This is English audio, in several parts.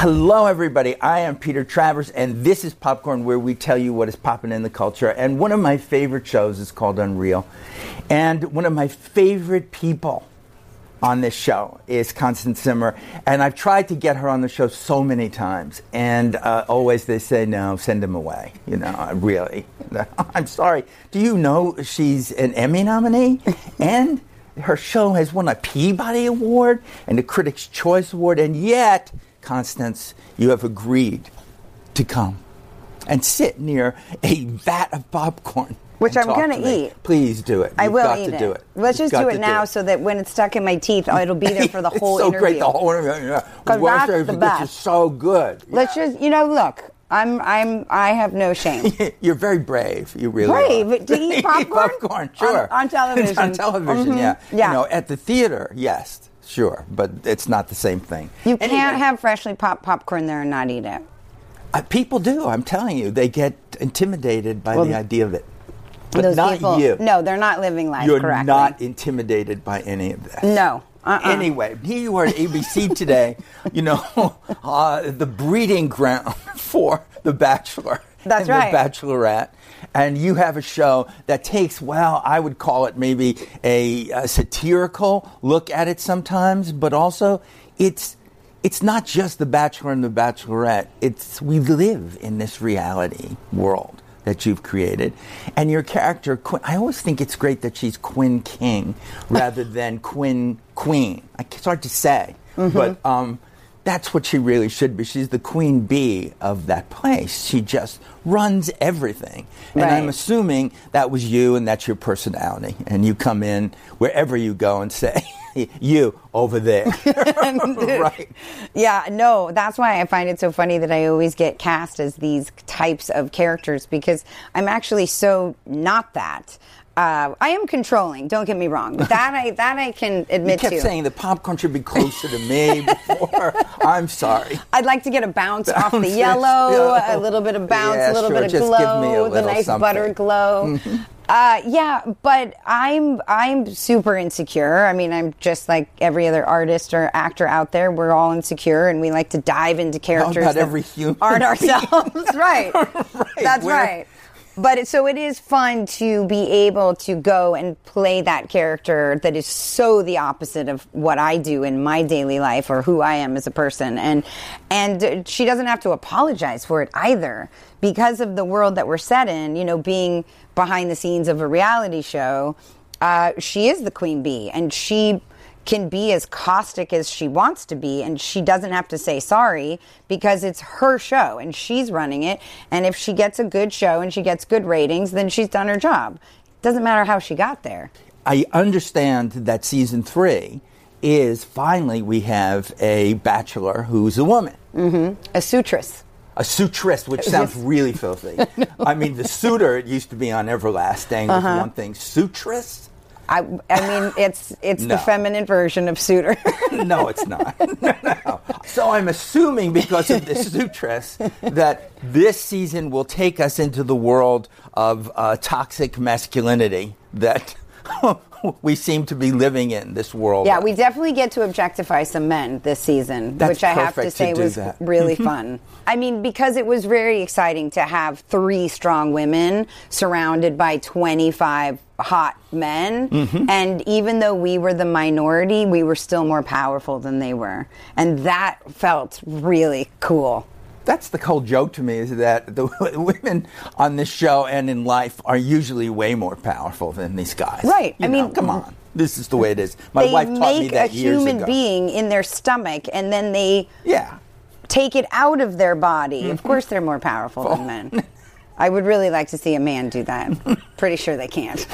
Hello, everybody. I am Peter Travers, and this is Popcorn, where we tell you what is popping in the culture. And one of my favorite shows is called Unreal. And one of my favorite people on this show is Constance Zimmer. And I've tried to get her on the show so many times. And uh, always they say, no, send him away. You know, really. I'm sorry. Do you know she's an Emmy nominee? and her show has won a Peabody Award and a Critics' Choice Award. And yet, Constance, you have agreed to come and sit near a vat of popcorn. Which I'm going to eat. Please do it. I You've will got eat to it. do it. Let's You've just do it now it. so that when it's stuck in my teeth, oh, it'll be there for the whole it's so interview. great. The whole interview. Yeah. that's the because You're best. so good. Let's just, you know, look. I'm, I'm, I have no shame. You're very brave. You really Brave? are. To eat popcorn? popcorn, sure. On- on television. on television, Mhm. yeah. Yeah. You know, at the theater, yes, sure, but it's not the same thing. You Anyway, can't have freshly popped popcorn there and not eat it. uh, people do. I'm telling you, they get intimidated by Well, the idea of it. But Those not people, you. no, they're not living life You're correctly. not intimidated by any of this. No. Uh-uh. Anyway, here you are at ABC today, you know, uh, the breeding ground for The Bachelor That's and right. The Bachelorette. And you have a show that takes, well, I would call it maybe a, a satirical look at it sometimes, but also it's it's not just The Bachelor and The Bachelorette. It's we live in this reality world that you've created. And your character, Quinn, I always think it's great that she's Quinn King rather than Quinn Queen. I- It's hard to say, Mm-hmm. but um, that's what she really should be. She's the queen bee of that place. She just runs everything. And I'm assuming that was you and that's your personality. And you come in wherever you go and say, you over there. right. Yeah, no, that's why I find it so funny that I always get cast as these types of characters because I'm actually so not that. Uh, I am controlling. Don't get me wrong. That I that I can admit You kept to. saying the popcorn should be closer to me before. I'm sorry. I'd like to get a bounce off the Bounce, yellow, a little bit of bounce, Yeah, a little sure, bit of just glow, the nice something. butter glow. Uh, yeah, but I'm I'm super insecure. I mean, I'm just like every other artist or actor out there. We're all insecure, and we like to dive into characters about every human aren't ourselves. right. That's We're- right. But it, so it is fun to be able to go and play that character that is so the opposite of what I do in my daily life or who I am as a person. And and she doesn't have to apologize for it either because of the world that we're set in. You know, being behind the scenes of a reality show, uh, she is the queen bee, and she can be as caustic as she wants to be and she doesn't have to say sorry because it's her show and she's running it and if she gets a good show and she gets good ratings then she's done her job it doesn't matter how she got there I understand that season three is finally we have a bachelor who's a woman. a sutress A sutress, which sounds really filthy. I mean, the suitor it used to be on Everlasting was Uh-huh. one thing. Sutress? I, I mean it's it's No. the feminine version of suitor No, it's not. No. So I'm assuming because of this sutras that this season will take us into the world of uh, toxic masculinity that we seem to be living in this world. Yeah, we definitely get to objectify some men this season, That's which I have to perfect to say was that. really fun. I mean, because it was very exciting to have three strong women surrounded by 25 hot men. Mm-hmm. And even though we were the minority, we were still more powerful than they were. And that felt really cool. That's the cold joke to me is that the women on this show and in life are usually way more powerful than these guys. Right. You I know, mean, come on. This is the way it is. My wife taught me that years ago. They make a human being in their stomach and then they Yeah. take it out of their body. Mm-hmm. Of course, they're more powerful than men. I would really like to see a man do that. Pretty sure they can't.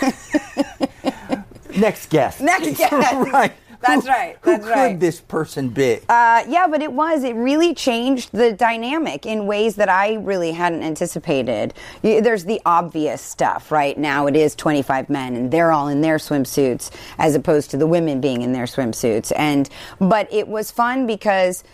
Next guest. Next guest. right. That's Who- right, Who that's could right. this person be? Uh, yeah, but it was. It really changed the dynamic in ways that I really hadn't anticipated. Y- There's the obvious stuff, right? Now it is 25 men and they're all in their swimsuits as opposed to the women being in their swimsuits. And, but it was fun because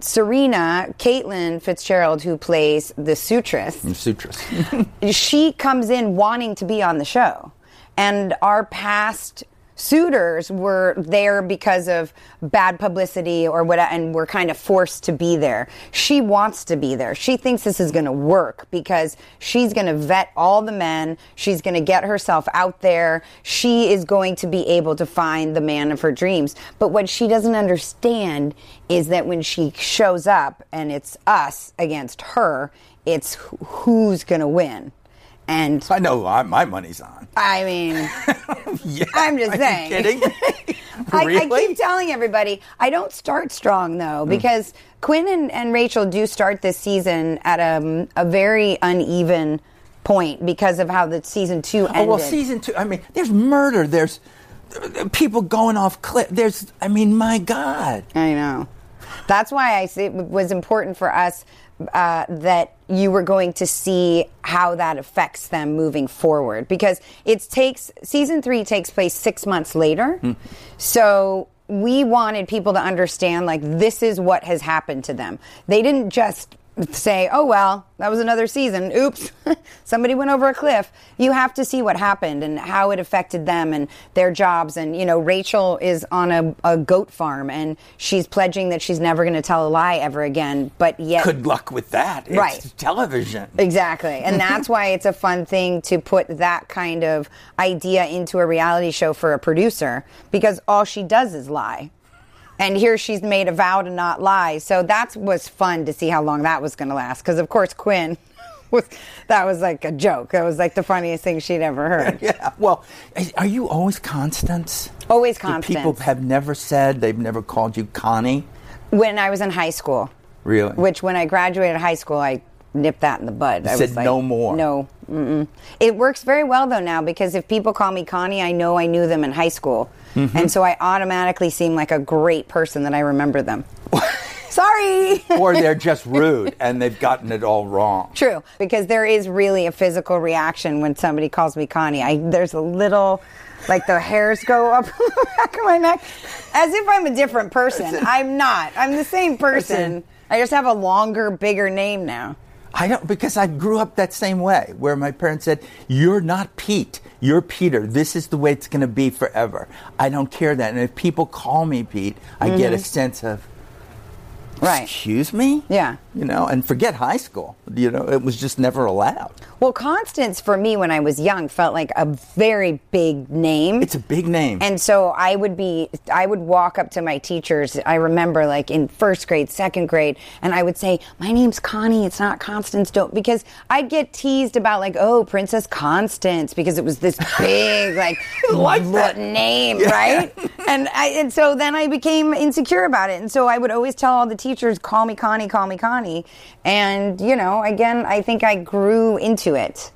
Serena, Caitlin Fitzgerald, who plays the sutress, Sutress. she comes in wanting to be on the show. And our past suitors were there because of bad publicity or what and were kind of forced to be there. She wants to be there. She thinks this is going to work because she's going to vet all the men. She's going to get herself out there. She is going to be able to find the man of her dreams. But what she doesn't understand is that when she shows up and it's us against her, it's who's going to win. And I know I, my money's on. I mean, Yeah, I'm just saying. kidding me? I, I keep telling everybody I don't start strong though because Quinn and, and Rachel do start this season at a, a very uneven point because of how the season two ended. Oh, well, season two. I mean, there's murder. There's uh, people going off cliff. There's. I mean, my God. I know. That's why I it was important for us uh, that you were going to see how that affects them moving forward. Because it takes season three takes place six months later, so we wanted people to understand like this is what has happened to them. They didn't just say, "Oh well, that was another season. Oops, somebody went over a cliff." You have to see what happened and how it affected them and their jobs. And you know, Rachel is on a, a goat farm and she's pledging that she's never going to tell a lie ever again. But yet, Good luck with that. It's Right. television. Exactly. And that's why it's a fun thing to put that kind of idea into a reality show for a producer because all she does is lie. And here she's made a vow to not lie. So that was fun to see how long that was going to last. Because, of course, Quinn was, that was like a joke. That was like the funniest thing she'd ever heard. Yeah. Well, are you always Constance? Always The People have never said they've never called you Connie. When I was in high school. Really? Which, when I graduated high school, I nipped that in the bud. I said was like, no more. No. Mm-mm. It works very well though now because if people call me Connie, I know I knew them in high school, Mm-hmm. and so I automatically seem like a great person that I remember them. Sorry. or they're just rude and they've gotten it all wrong. True, because there is really a physical reaction when somebody calls me Connie. I there's a little, like the hairs go up the back of my neck, as if I'm a different person. I'm not. I'm the same person. I just have a longer, bigger name now. I don't because I grew up that same way, where my parents said, "You're not Pete. You're Peter. This is the way it's going to be forever." I don't care that, and if people call me Pete, I get a sense of, Mm-hmm. Right. Excuse me. Yeah. You know, and forget high school. You know, it was just never allowed. Well, Constance for me when I was young felt like a very big name. It's a big name. And so I would be, I would walk up to my teachers. I remember like in first grade, second grade, and I would say, "My name's Connie. It's not Constance." Don't because I'd get teased about like, "Oh, Princess Constance," because it was this big like, that. name, Yeah. right? And I, and so then I became insecure about it, and so I would always tell all the teachers, "Call me Connie, call me Connie," and you know, again, I think I grew into it.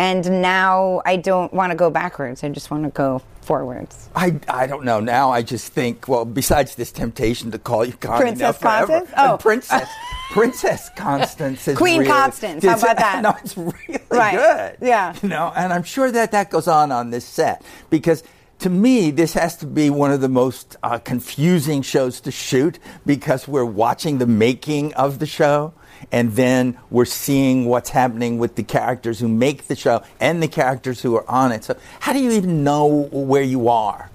And now I don't want to go backwards. I just want to go forwards. I, I don't know. Now I just think, well, besides this temptation to call you Connie Princess now forever, Constance? Oh. Princess, Princess Constance is Queen really- Constance. How about that? No, it's really Right. good. Yeah. You know, and I'm sure that that goes on on this set because to me, this has to be one of the most uh, confusing shows to shoot because we're watching the making of the show. And then we're seeing what's happening with the characters who make the show and the characters who are on it. So, how do you even know where you are?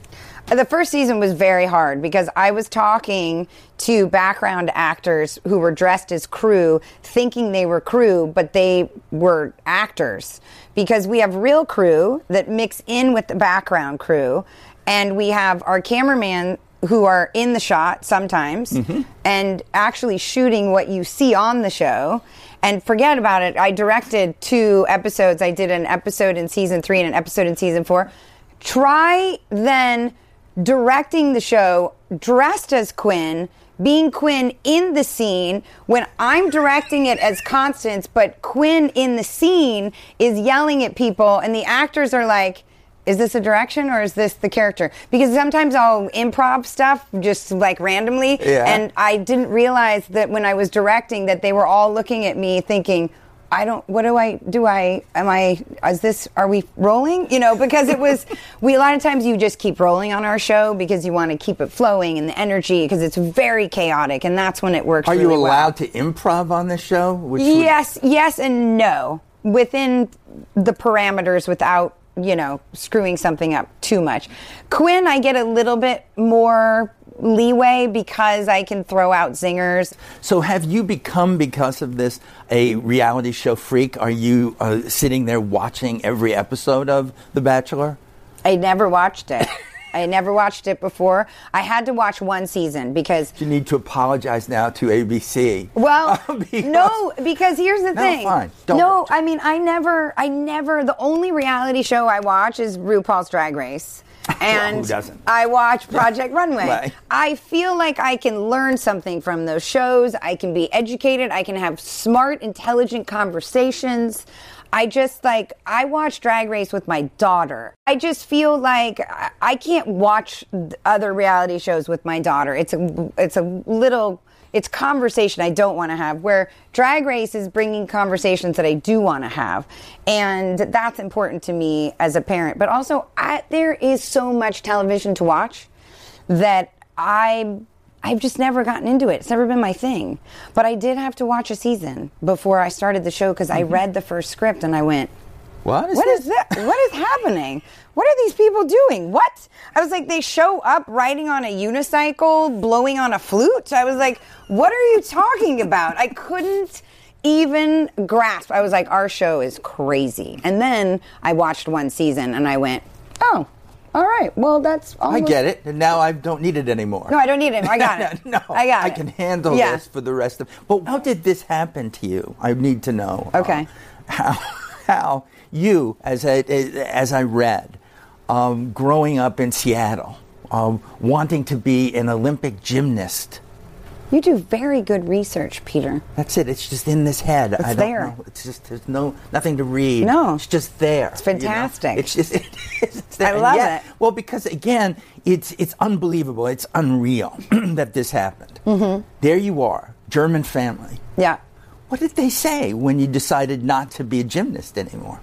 The first season was very hard because I was talking to background actors who were dressed as crew, thinking they were crew, but they were actors. Because we have real crew that mix in with the background crew, and we have our cameraman who are in the shot sometimes mm-hmm. and actually shooting what you see on the show. And forget about it. I directed two episodes. I did an episode in season three and an episode in season four. Try then directing the show dressed as Quinn, being Quinn in the scene when I'm directing it as Constance, but Quinn in the scene is yelling at people, and the actors are like, is this a direction or is this the character? Because sometimes I'll improv stuff just like randomly, Yeah. and I didn't realize that when I was directing that they were all looking at me thinking, I don't. What do I do? I am I? Is this? Are we rolling? You know, because it was. we a lot of times you just keep rolling on our show because you want to keep it flowing and the energy because it's very chaotic and that's when it works. Are you really well. allowed to improv on the show? Which would- Yes, yes, and no within the parameters without you know, screwing something up too much. Quinn, I get a little bit more leeway because I can throw out zingers. So, have you become, because of this, a reality show freak? Are you uh, sitting there watching every episode of The Bachelor? I never watched it. I never watched it before. I had to watch one season because You need to apologize now to ABC. Well, Because- no, because here's the No, thing. fine. Don't. No, I mean, I never, I never. The only reality show I watch is RuPaul's Drag Race, and doesn't? I watch Project Runway. Right. I feel like I can learn something from those shows. I can be educated. I can have smart, intelligent conversations. I just like I watch Drag Race with my daughter. I just feel like I- I can't watch other reality shows with my daughter. It's a it's a little it's conversation I don't want to have. Where Drag Race is bringing conversations that I do want to have, and that's important to me as a parent. But also, I, there is so much television to watch that I I've just never gotten into it. It's never been my thing. But I did have to watch a season before I started the show because I mm-hmm. read the first script and I went, What is "What this? is that? What is happening? What are these people doing? What?" I was like, "They show up riding on a unicycle, blowing on a flute." I was like, "What are you talking about?" I couldn't even grasp. I was like, "Our show is crazy." And then I watched one season and I went, "Oh, all right. Well, that's I almost get it, and now I don't need it anymore. no, I don't need it. I got it. no, I got I it. can handle Yeah. this for the rest of. But how did this happen to you? I need to know. Okay. how how you, as I as I read, um, growing up in Seattle, um, wanting to be an Olympic gymnast. You do very good research, Peter. That's it. It's just in this head. I don't there. know. It's just there's no nothing to read. No. it's just there. It's fantastic. It's just it. It's there. I love yet- it. Well, because again, it's it's unbelievable. It's unreal that this happened. Mm-hmm. There you are, German family. Yeah. What did they say when you decided not to be a gymnast anymore?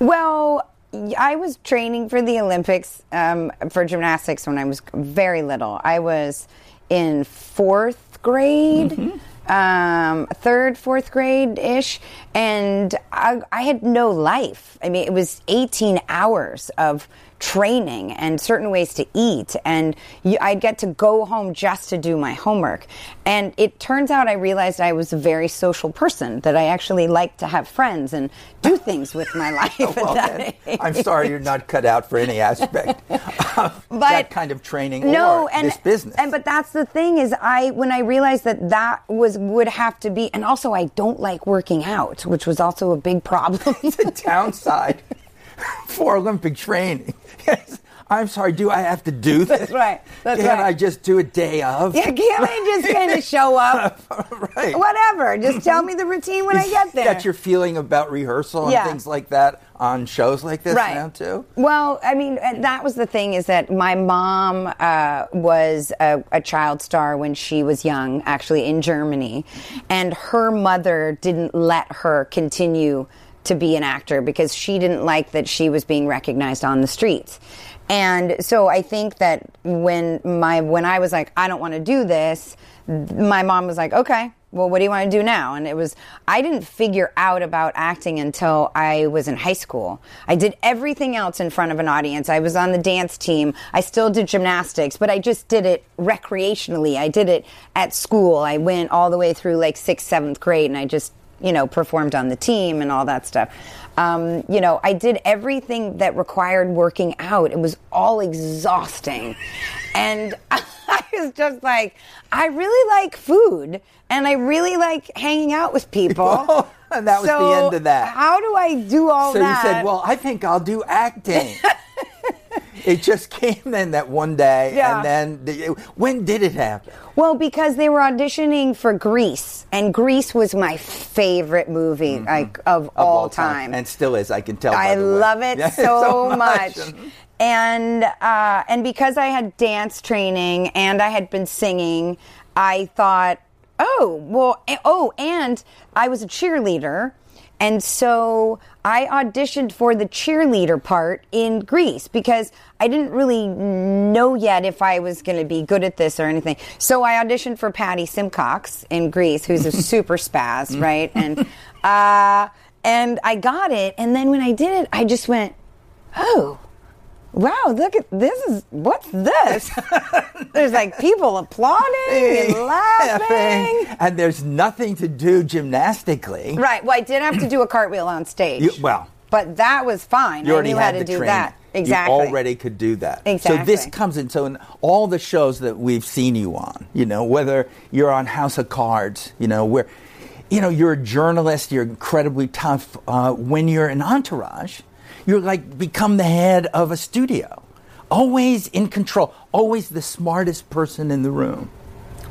Well, I was training for the Olympics um, for gymnastics when I was very little. I was in fourth grade. Um, third, fourth grade ish, and I, I had no life. I mean, it was 18 hours of training and certain ways to eat, and you, I'd get to go home just to do my homework. And it turns out I realized I was a very social person, that I actually like to have friends and do things with my life. at Well, that then. I'm sorry you're not cut out for any aspect of that kind of training no, or and, this business. And but that's the thing is, I when I realized that that was would have to be, and also I don't like working out, which was also a big problem. the downside for Olympic training. Yes. I'm sorry, do I have to do this? That's right. That's Can't right. I just do a day of? yeah, can't I just kind of show up? right. Whatever, just tell me the routine when I get there. That's your feeling about rehearsal and things like that on shows like this right now too? well i mean that was the thing is that my mom uh, was a, a child star when she was young actually in germany and her mother didn't let her continue to be an actor because she didn't like that she was being recognized on the streets and so i think that when my when i was like i don't want to do this my mom was like okay well, what do you want to do now? And it was, I didn't figure out about acting until I was in high school. I did everything else in front of an audience. I was on the dance team. I still did gymnastics, but I just did it recreationally. I did it at school. I went all the way through like sixth, seventh grade, and I just, you know, performed on the team and all that stuff. Um, you know, I did everything that required working out. It was all exhausting. And I was just like, I really like food and I really like hanging out with people. And that was the end of that. How do I do all So that? So you said, "Well, I think I'll do acting." it just came then that one day, Yeah. and then the, when did it happen? Well, because they were auditioning for Grease, and Grease was my favorite movie of, Mm-hmm. Of all, time. and still is. I can tell. by I love it Yeah, so, much. Mhm. And uh, and because I had dance training and I had been singing, I thought, oh well, oh, and I was a cheerleader. And so I auditioned for the cheerleader part in Grease because I didn't really know yet if I was going to be good at this or anything. So I auditioned for Patty Simcox in Grease, who's a super spaz, right? And uh, and I got it. And then when I did it, I just went, oh, wow, look at this is what's this? There's like people applauding and laughing. and there's nothing to do gymnastically. Right. Well, I did have to do a cartwheel on stage. You- well, but that was fine. you I already knew had how to do that. Exactly. You already could do that. Exactly. So this comes in. So in all the shows that we've seen you on, you know, whether you're on House of Cards, you know, where, you know, you're a journalist, you're incredibly tough. Uh, when you're an entourage, you're like become the head of a studio, always in control, always the smartest person in the room.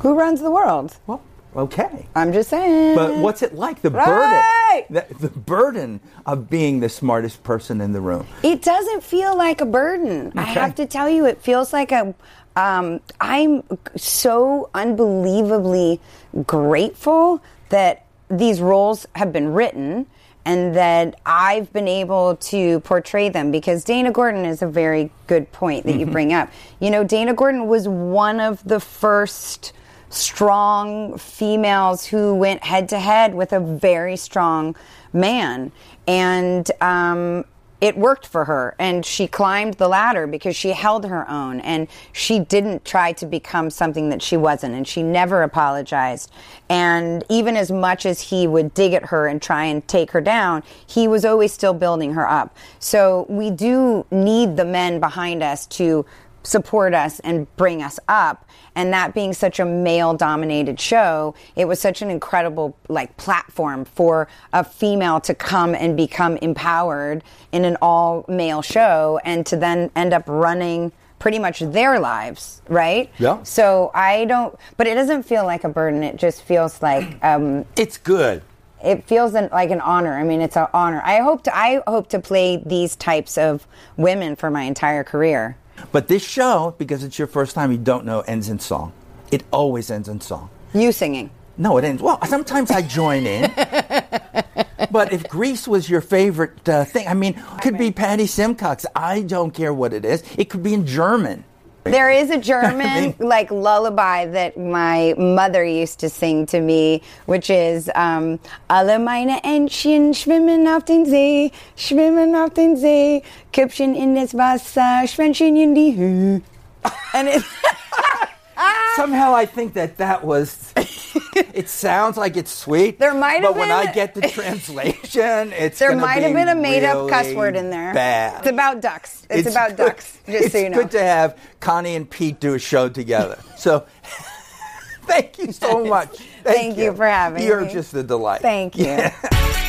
Who runs the world? Well, okay. I'm just saying. But what's it like? The Right. burden, the, the burden of being the smartest person in the room. It doesn't feel like a burden. I have to tell you, it feels like a. Um, I'm so unbelievably grateful that these roles have been written and that I've been able to portray them because Dana Gordon is a very good point that you bring up. You know, Dana Gordon was one of the first strong females who went head to head with a very strong man. And um, it worked for her. And she climbed the ladder because she held her own. And she didn't try to become something that she wasn't. And she never apologized. And even as much as he would dig at her and try and take her down, he was always still building her up. So we do need the men behind us to support us and bring us up and that being such a male dominated show it was such an incredible like platform for a female to come and become empowered in an all male show and to then end up running pretty much their lives right Yeah. so i don't but it doesn't feel like a burden it just feels like um It's good. it feels an, like an honor. I mean, it's an honor. I hope to I hope to play these types of women for my entire career. But this show, because it's your first time, you don't know, ends in song. It always ends in song. You singing. No, it ends. Well, sometimes I join in. but if Grease was your favorite uh, thing, I mean, it could be Patty Simcox. I don't care what it is. It could be in German. There is a German like lullaby that my mother used to sing to me, which is um, Alle meine Entchen schwimmen auf den See, schwimmen auf den See, Köpfchen in das Wasser, Schwänzchen in die Höhe. And it, Somehow I think that that was. It sounds like it's sweet. There might have But have when been- I get the translation, it's there might have be been a made up really cuss word in there. Bad. It's about ducks. It's, about good- ducks, just it's so you know. good to have Connie and Pete do a show together. So, thank you so much. Thank you for having me. You're me. just a delight. Thank you.